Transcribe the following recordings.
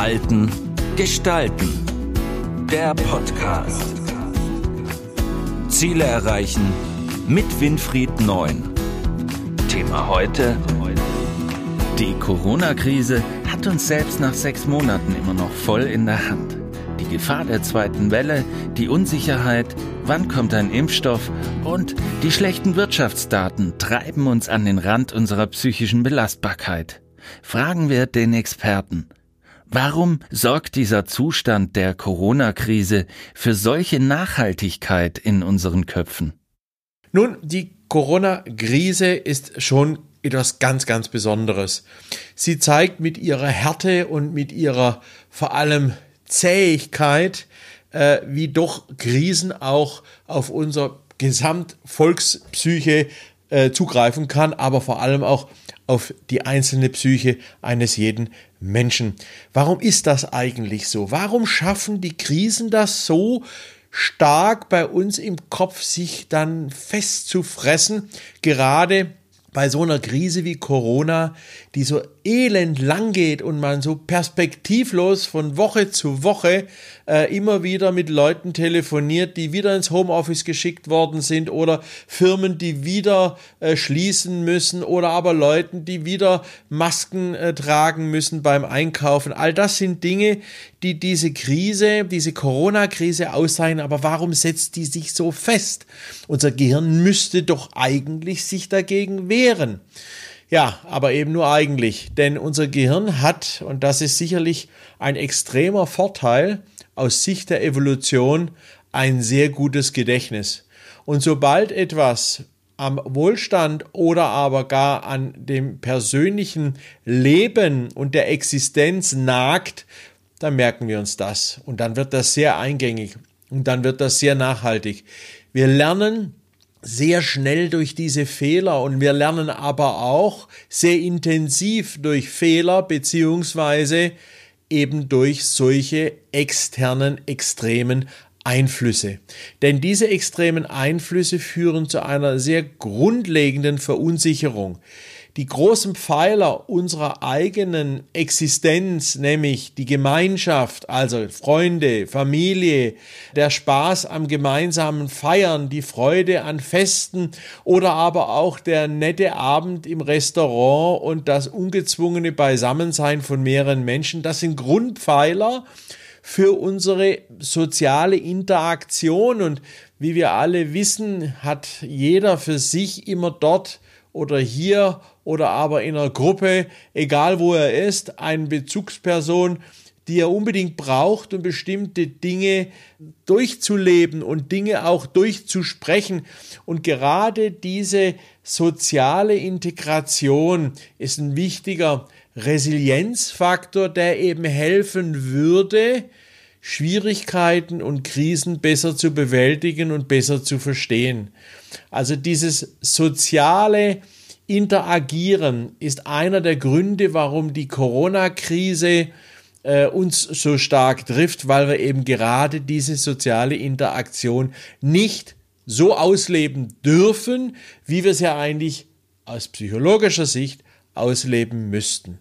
Halten, Gestalten. Der Podcast. Ziele erreichen mit Winfried Neun. Thema heute. Die Corona-Krise hat uns selbst nach sechs Monaten immer noch voll in der Hand. Die Gefahr der zweiten Welle, die Unsicherheit, wann kommt ein Impfstoff und die schlechten Wirtschaftsdaten treiben uns an den Rand unserer psychischen Belastbarkeit. Fragen wir den Experten. Warum sorgt dieser Zustand der Corona-Krise für solche Nachhaltigkeit in unseren Köpfen? Nun, die Corona-Krise ist schon etwas ganz, ganz Besonderes. Sie zeigt mit ihrer Härte und mit ihrer vor allem Zähigkeit, äh, wie doch Krisen auch auf unser Gesamtvolkspsyche äh, zugreifen kann, aber vor allem auch auf die einzelne Psyche eines jeden Menschen. Warum ist das eigentlich so? Warum schaffen die Krisen das so stark bei uns im Kopf, sich dann festzufressen? Gerade bei so einer Krise wie Corona, die so elend lang geht und man so perspektivlos von Woche zu Woche äh, immer wieder mit Leuten telefoniert, die wieder ins Homeoffice geschickt worden sind oder Firmen, die wieder äh, schließen müssen oder aber Leuten, die wieder Masken äh, tragen müssen beim Einkaufen. All das sind Dinge, die diese Krise, diese Corona-Krise auszeichnen. Aber warum setzt die sich so fest? Unser Gehirn müsste doch eigentlich sich dagegen wehren. Ja, aber eben nur eigentlich, denn unser Gehirn hat, und das ist sicherlich ein extremer Vorteil aus Sicht der Evolution, ein sehr gutes Gedächtnis. Und sobald etwas am Wohlstand oder aber gar an dem persönlichen Leben und der Existenz nagt, dann merken wir uns das. Und dann wird das sehr eingängig und dann wird das sehr nachhaltig. Wir lernen sehr schnell durch diese Fehler und wir lernen aber auch sehr intensiv durch Fehler beziehungsweise eben durch solche externen extremen Einflüsse. Denn diese extremen Einflüsse führen zu einer sehr grundlegenden Verunsicherung die großen Pfeiler unserer eigenen Existenz, nämlich die Gemeinschaft, also Freunde, Familie, der Spaß am gemeinsamen Feiern, die Freude an Festen oder aber auch der nette Abend im Restaurant und das ungezwungene Beisammensein von mehreren Menschen, das sind Grundpfeiler für unsere soziale Interaktion und wie wir alle wissen, hat jeder für sich immer dort oder hier oder aber in einer Gruppe, egal wo er ist, eine Bezugsperson, die er unbedingt braucht, um bestimmte Dinge durchzuleben und Dinge auch durchzusprechen. Und gerade diese soziale Integration ist ein wichtiger Resilienzfaktor, der eben helfen würde, Schwierigkeiten und Krisen besser zu bewältigen und besser zu verstehen. Also dieses soziale Interagieren ist einer der Gründe, warum die Corona-Krise äh, uns so stark trifft, weil wir eben gerade diese soziale Interaktion nicht so ausleben dürfen, wie wir es ja eigentlich aus psychologischer Sicht ausleben müssten.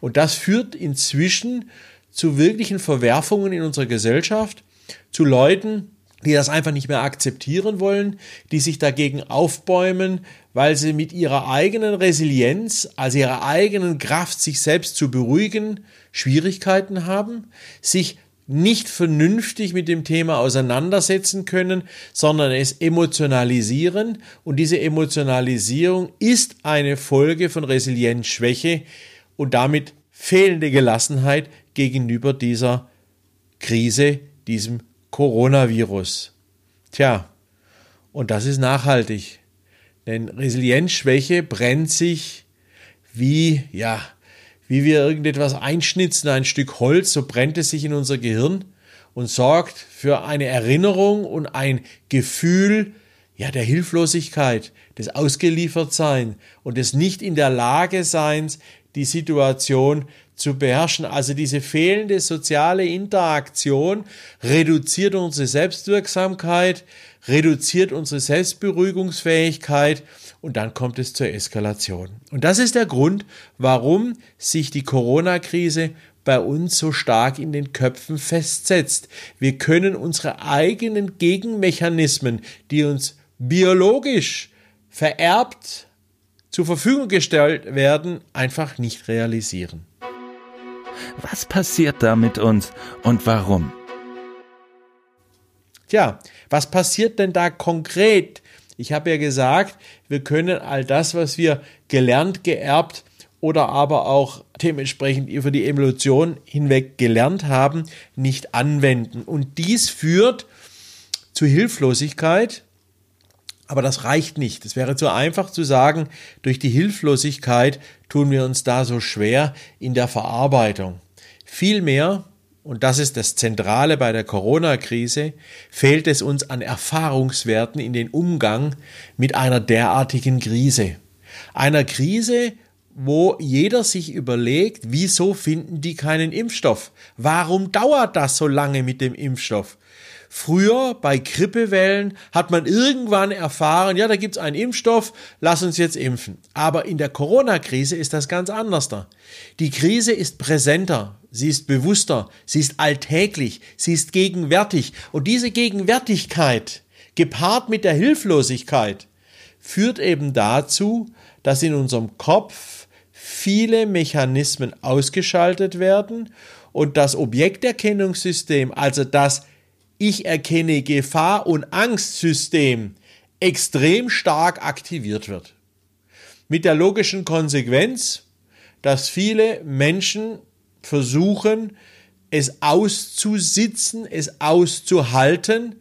Und das führt inzwischen zu wirklichen Verwerfungen in unserer Gesellschaft, zu Leuten, die das einfach nicht mehr akzeptieren wollen, die sich dagegen aufbäumen, weil sie mit ihrer eigenen Resilienz, also ihrer eigenen Kraft, sich selbst zu beruhigen, Schwierigkeiten haben, sich nicht vernünftig mit dem Thema auseinandersetzen können, sondern es emotionalisieren. Und diese Emotionalisierung ist eine Folge von Resilienzschwäche und damit fehlende Gelassenheit gegenüber dieser Krise, diesem Coronavirus. Tja, und das ist nachhaltig. Denn Resilienzschwäche brennt sich wie, ja, wie wir irgendetwas einschnitzen, ein Stück Holz, so brennt es sich in unser Gehirn und sorgt für eine Erinnerung und ein Gefühl, ja, der Hilflosigkeit, des Ausgeliefertseins und des nicht in der Lage Seins, die Situation zu beherrschen. Also diese fehlende soziale Interaktion reduziert unsere Selbstwirksamkeit, reduziert unsere Selbstberuhigungsfähigkeit und dann kommt es zur Eskalation. Und das ist der Grund, warum sich die Corona-Krise bei uns so stark in den Köpfen festsetzt. Wir können unsere eigenen Gegenmechanismen, die uns biologisch vererbt zur Verfügung gestellt werden, einfach nicht realisieren. Was passiert da mit uns und warum? Tja, was passiert denn da konkret? Ich habe ja gesagt, wir können all das, was wir gelernt, geerbt oder aber auch dementsprechend über die Evolution hinweg gelernt haben, nicht anwenden. Und dies führt zu Hilflosigkeit, aber das reicht nicht. Es wäre zu einfach zu sagen, durch die Hilflosigkeit tun wir uns da so schwer in der Verarbeitung. Vielmehr, und das ist das Zentrale bei der Corona-Krise, fehlt es uns an Erfahrungswerten in den Umgang mit einer derartigen Krise. Einer Krise, wo jeder sich überlegt, wieso finden die keinen Impfstoff? Warum dauert das so lange mit dem Impfstoff? Früher bei Grippewellen hat man irgendwann erfahren, ja, da gibt's einen Impfstoff, lass uns jetzt impfen. Aber in der Corona-Krise ist das ganz anders da. Die Krise ist präsenter, sie ist bewusster, sie ist alltäglich, sie ist gegenwärtig. Und diese Gegenwärtigkeit, gepaart mit der Hilflosigkeit, führt eben dazu, dass in unserem Kopf viele Mechanismen ausgeschaltet werden und das Objekterkennungssystem, also das Ich erkenne Gefahr und Angstsystem, extrem stark aktiviert wird. Mit der logischen Konsequenz, dass viele Menschen versuchen, es auszusitzen, es auszuhalten,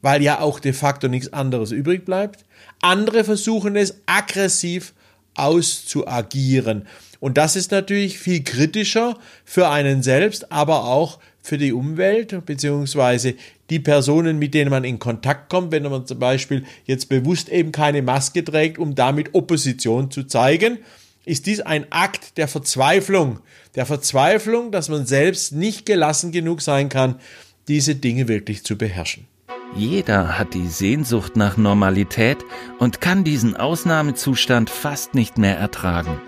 weil ja auch de facto nichts anderes übrig bleibt. Andere versuchen es aggressiv auszuagieren. Und das ist natürlich viel kritischer für einen selbst, aber auch für die Umwelt beziehungsweise die Personen, mit denen man in Kontakt kommt, wenn man zum Beispiel jetzt bewusst eben keine Maske trägt, um damit Opposition zu zeigen, ist dies ein Akt der Verzweiflung, der Verzweiflung, dass man selbst nicht gelassen genug sein kann, diese Dinge wirklich zu beherrschen. Jeder hat die Sehnsucht nach Normalität und kann diesen Ausnahmezustand fast nicht mehr ertragen.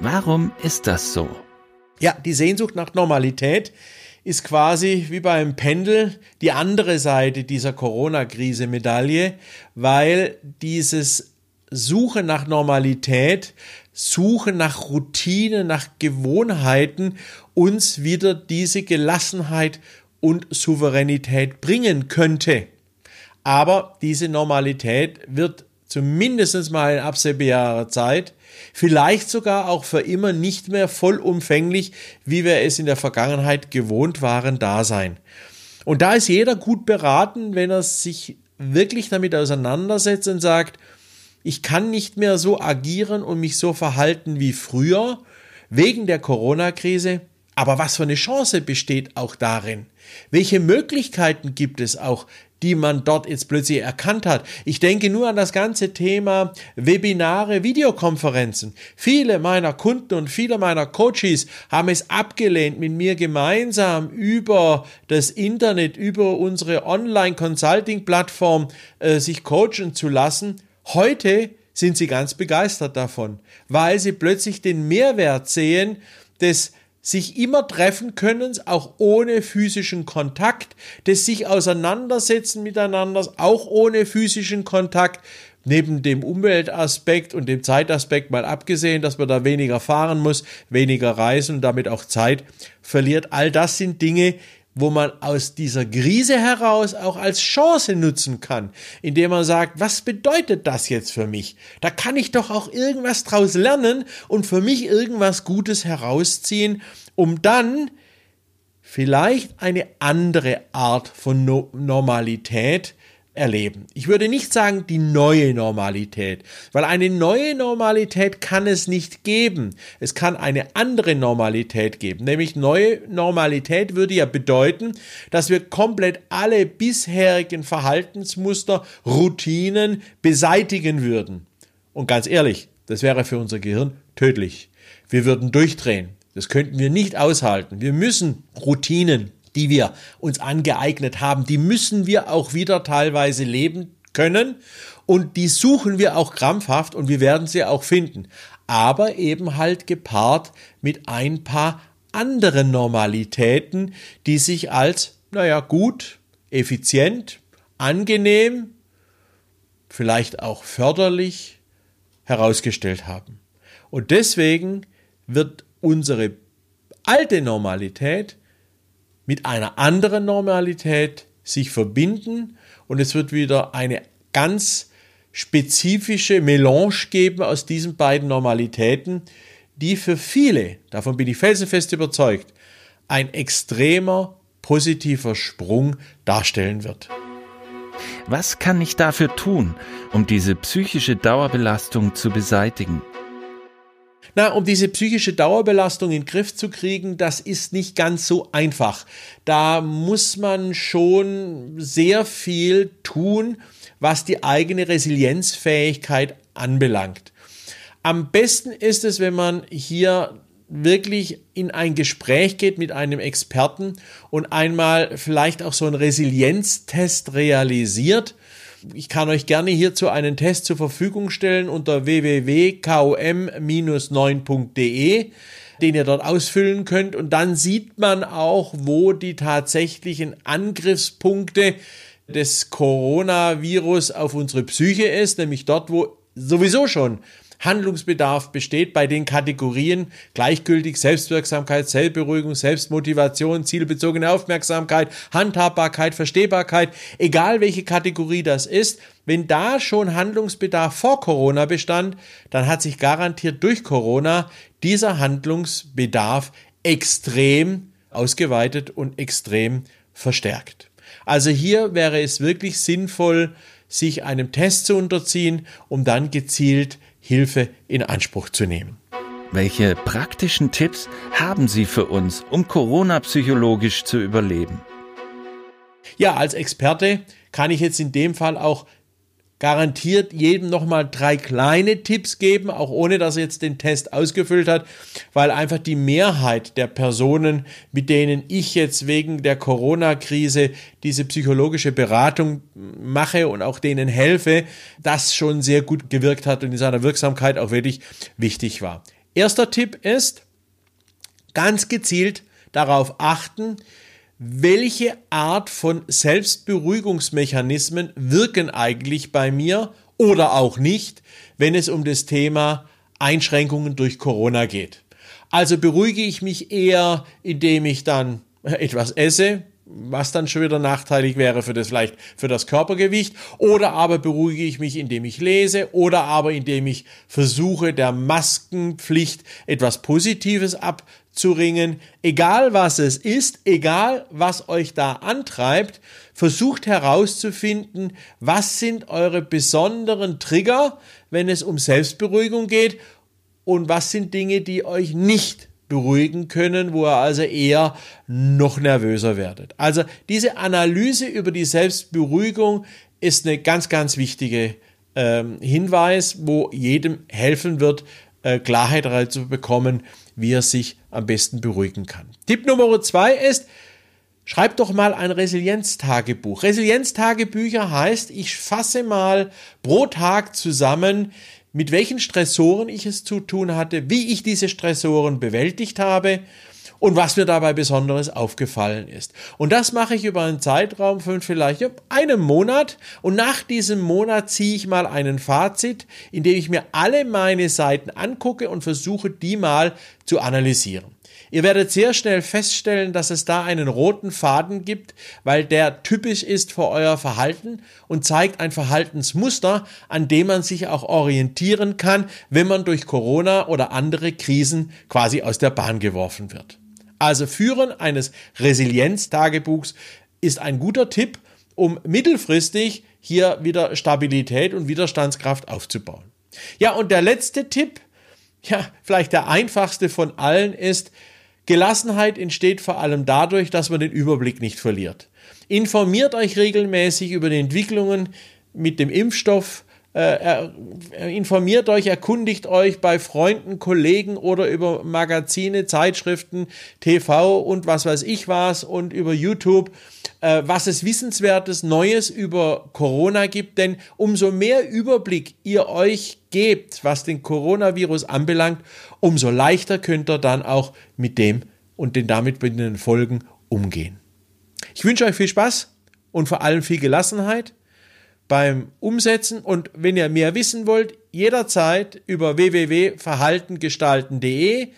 Warum ist das so? Ja, die Sehnsucht nach Normalität ist quasi wie beim Pendel die andere Seite dieser Corona-Krise-Medaille, weil dieses Suche nach Normalität, Suche nach Routine, nach Gewohnheiten uns wieder diese Gelassenheit und Souveränität bringen könnte. Aber diese Normalität wird zumindest mal in absehbarer Zeit, vielleicht sogar auch für immer nicht mehr vollumfänglich, wie wir es in der Vergangenheit gewohnt waren, da sein. Und da ist jeder gut beraten, wenn er sich wirklich damit auseinandersetzt und sagt, ich kann nicht mehr so agieren und mich so verhalten wie früher, wegen der Corona-Krise, aber was für eine Chance besteht auch darin? Welche Möglichkeiten gibt es auch, die man dort jetzt plötzlich erkannt hat. Ich denke nur an das ganze Thema Webinare, Videokonferenzen. Viele meiner Kunden und viele meiner Coaches haben es abgelehnt, mit mir gemeinsam über das Internet, über unsere Online-Consulting-Plattform äh, sich coachen zu lassen. Heute sind sie ganz begeistert davon, weil sie plötzlich den Mehrwert sehen des sich immer treffen können, auch ohne physischen Kontakt, des sich auseinandersetzen miteinander, auch ohne physischen Kontakt, neben dem Umweltaspekt und dem Zeitaspekt mal abgesehen, dass man da weniger fahren muss, weniger reisen und damit auch Zeit verliert. All das sind Dinge, wo man aus dieser Krise heraus auch als Chance nutzen kann, indem man sagt, was bedeutet das jetzt für mich? Da kann ich doch auch irgendwas draus lernen und für mich irgendwas Gutes herausziehen, um dann vielleicht eine andere Art von no Normalität erleben. Ich würde nicht sagen die neue Normalität, weil eine neue Normalität kann es nicht geben. Es kann eine andere Normalität geben, nämlich neue Normalität würde ja bedeuten, dass wir komplett alle bisherigen Verhaltensmuster, Routinen beseitigen würden. Und ganz ehrlich, das wäre für unser Gehirn tödlich. Wir würden durchdrehen. Das könnten wir nicht aushalten. Wir müssen Routinen die wir uns angeeignet haben, die müssen wir auch wieder teilweise leben können. Und die suchen wir auch krampfhaft und wir werden sie auch finden. Aber eben halt gepaart mit ein paar anderen Normalitäten, die sich als, naja, gut, effizient, angenehm, vielleicht auch förderlich herausgestellt haben. Und deswegen wird unsere alte Normalität mit einer anderen Normalität sich verbinden und es wird wieder eine ganz spezifische Melange geben aus diesen beiden Normalitäten, die für viele, davon bin ich felsenfest überzeugt, ein extremer positiver Sprung darstellen wird. Was kann ich dafür tun, um diese psychische Dauerbelastung zu beseitigen? Na, um diese psychische Dauerbelastung in den Griff zu kriegen, das ist nicht ganz so einfach. Da muss man schon sehr viel tun, was die eigene Resilienzfähigkeit anbelangt. Am besten ist es, wenn man hier wirklich in ein Gespräch geht mit einem Experten und einmal vielleicht auch so einen Resilienztest realisiert. Ich kann euch gerne hierzu einen Test zur Verfügung stellen unter www.kom-9.de, den ihr dort ausfüllen könnt. Und dann sieht man auch, wo die tatsächlichen Angriffspunkte des Coronavirus auf unsere Psyche ist, nämlich dort, wo sowieso schon Handlungsbedarf besteht bei den Kategorien gleichgültig, Selbstwirksamkeit, Selbstberuhigung, Selbstmotivation, zielbezogene Aufmerksamkeit, Handhabbarkeit, Verstehbarkeit, egal welche Kategorie das ist, wenn da schon Handlungsbedarf vor Corona bestand, dann hat sich garantiert durch Corona dieser Handlungsbedarf extrem ausgeweitet und extrem verstärkt. Also hier wäre es wirklich sinnvoll, sich einem Test zu unterziehen, um dann gezielt Hilfe in Anspruch zu nehmen. Welche praktischen Tipps haben Sie für uns, um Corona psychologisch zu überleben? Ja, als Experte kann ich jetzt in dem Fall auch garantiert jedem nochmal drei kleine Tipps geben, auch ohne dass er jetzt den Test ausgefüllt hat, weil einfach die Mehrheit der Personen, mit denen ich jetzt wegen der Corona-Krise diese psychologische Beratung mache und auch denen helfe, das schon sehr gut gewirkt hat und in seiner Wirksamkeit auch wirklich wichtig war. Erster Tipp ist, ganz gezielt darauf achten, welche Art von Selbstberuhigungsmechanismen wirken eigentlich bei mir oder auch nicht, wenn es um das Thema Einschränkungen durch Corona geht. Also beruhige ich mich eher, indem ich dann etwas esse, was dann schon wieder nachteilig wäre für das vielleicht für das Körpergewicht oder aber beruhige ich mich indem ich lese oder aber indem ich versuche der Maskenpflicht etwas positives abzuringen egal was es ist egal was euch da antreibt versucht herauszufinden was sind eure besonderen Trigger wenn es um Selbstberuhigung geht und was sind Dinge die euch nicht beruhigen können, wo ihr also eher noch nervöser werdet. Also diese Analyse über die Selbstberuhigung ist eine ganz, ganz wichtige ähm, Hinweis, wo jedem helfen wird, äh, Klarheit zu bekommen, wie er sich am besten beruhigen kann. Tipp Nummer zwei ist, Schreibt doch mal ein Resilienztagebuch. Resilienztagebücher heißt, ich fasse mal pro Tag zusammen, mit welchen Stressoren ich es zu tun hatte, wie ich diese Stressoren bewältigt habe und was mir dabei Besonderes aufgefallen ist. Und das mache ich über einen Zeitraum von vielleicht einem Monat und nach diesem Monat ziehe ich mal einen Fazit, in dem ich mir alle meine Seiten angucke und versuche, die mal zu analysieren. Ihr werdet sehr schnell feststellen, dass es da einen roten Faden gibt, weil der typisch ist für euer Verhalten und zeigt ein Verhaltensmuster, an dem man sich auch orientieren kann, wenn man durch Corona oder andere Krisen quasi aus der Bahn geworfen wird. Also Führen eines Resilienztagebuchs ist ein guter Tipp, um mittelfristig hier wieder Stabilität und Widerstandskraft aufzubauen. Ja, und der letzte Tipp, ja, vielleicht der einfachste von allen ist, Gelassenheit entsteht vor allem dadurch, dass man den Überblick nicht verliert. Informiert euch regelmäßig über die Entwicklungen mit dem Impfstoff äh, informiert euch, erkundigt euch bei Freunden, Kollegen oder über Magazine, Zeitschriften, TV und was weiß ich was und über YouTube, äh, was es Wissenswertes Neues über Corona gibt. Denn umso mehr Überblick ihr euch gebt, was den Coronavirus anbelangt, umso leichter könnt ihr dann auch mit dem und den damit verbundenen Folgen umgehen. Ich wünsche euch viel Spaß und vor allem viel Gelassenheit beim Umsetzen und wenn ihr mehr wissen wollt, jederzeit über www.verhaltengestalten.de.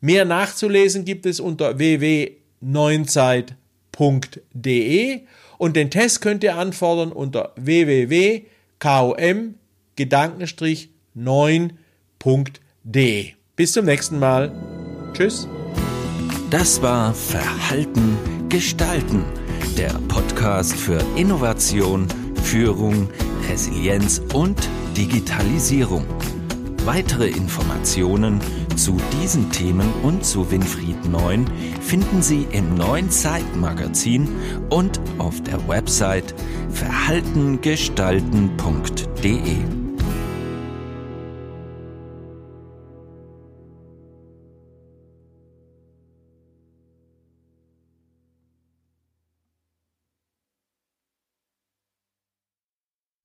Mehr nachzulesen gibt es unter www.neunzeit.de und den Test könnt ihr anfordern unter www.kom-9.de. Bis zum nächsten Mal. Tschüss. Das war Verhalten gestalten, der Podcast für Innovation Führung, Resilienz und Digitalisierung. Weitere Informationen zu diesen Themen und zu Winfried Neun finden Sie im neuen Zeitmagazin und auf der Website verhaltengestalten.de.